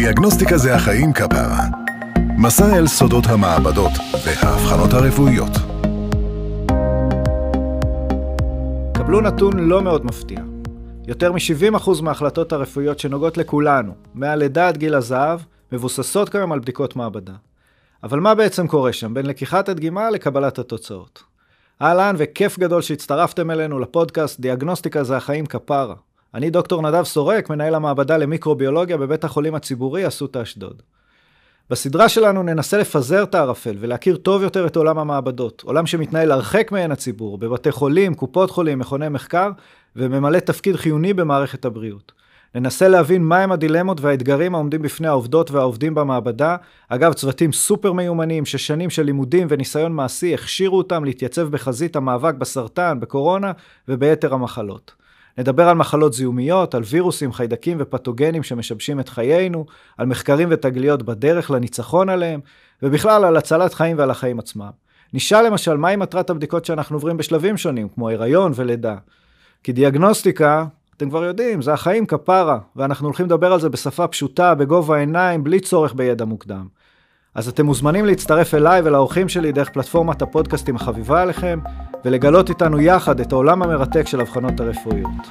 דיאגנוסטיקה זה החיים כפרה. מסע אל סודות המעבדות והאבחנות הרפואיות. קבלו נתון לא מאוד מפתיע. יותר מ-70% מההחלטות הרפואיות שנוגעות לכולנו, מהלידה עד גיל הזהב, מבוססות כיום על בדיקות מעבדה. אבל מה בעצם קורה שם בין לקיחת הדגימה לקבלת התוצאות? אהלן וכיף גדול שהצטרפתם אלינו לפודקאסט דיאגנוסטיקה זה החיים כפרה. אני דוקטור נדב סורק, מנהל המעבדה למיקרוביולוגיה בבית החולים הציבורי אסותא אשדוד. בסדרה שלנו ננסה לפזר את הערפל ולהכיר טוב יותר את עולם המעבדות, עולם שמתנהל הרחק מעין הציבור, בבתי חולים, קופות חולים, מכוני מחקר, וממלא תפקיד חיוני במערכת הבריאות. ננסה להבין מהם הדילמות והאתגרים העומדים בפני העובדות והעובדים במעבדה. אגב, צוותים סופר מיומנים ששנים של לימודים וניסיון מעשי הכשירו אותם להתייצב בחזית המאבק בסרטן, בקורונה וביתר המחלות. נדבר על מחלות זיהומיות, על וירוסים, חיידקים ופתוגנים שמשבשים את חיינו, על מחקרים ותגליות בדרך לניצחון עליהם, ובכלל על הצלת חיים ועל החיים עצמם. נשאל למשל מהי מטרת הבדיקות שאנחנו עוברים בשלבים שונים, כמו הריון ולידה. כי דיאגנוסטיקה, אתם כבר יודעים, זה החיים כפרה, ואנחנו הולכים לדבר על זה בשפה פשוטה, בגובה העיניים, בלי צורך בידע מוקדם. אז אתם מוזמנים להצטרף אליי ולאורחים שלי דרך פלטפורמת הפודקאסטים החביבה עליכם, ולגלות איתנו יחד את העולם המרתק של אבחנות הרפואיות.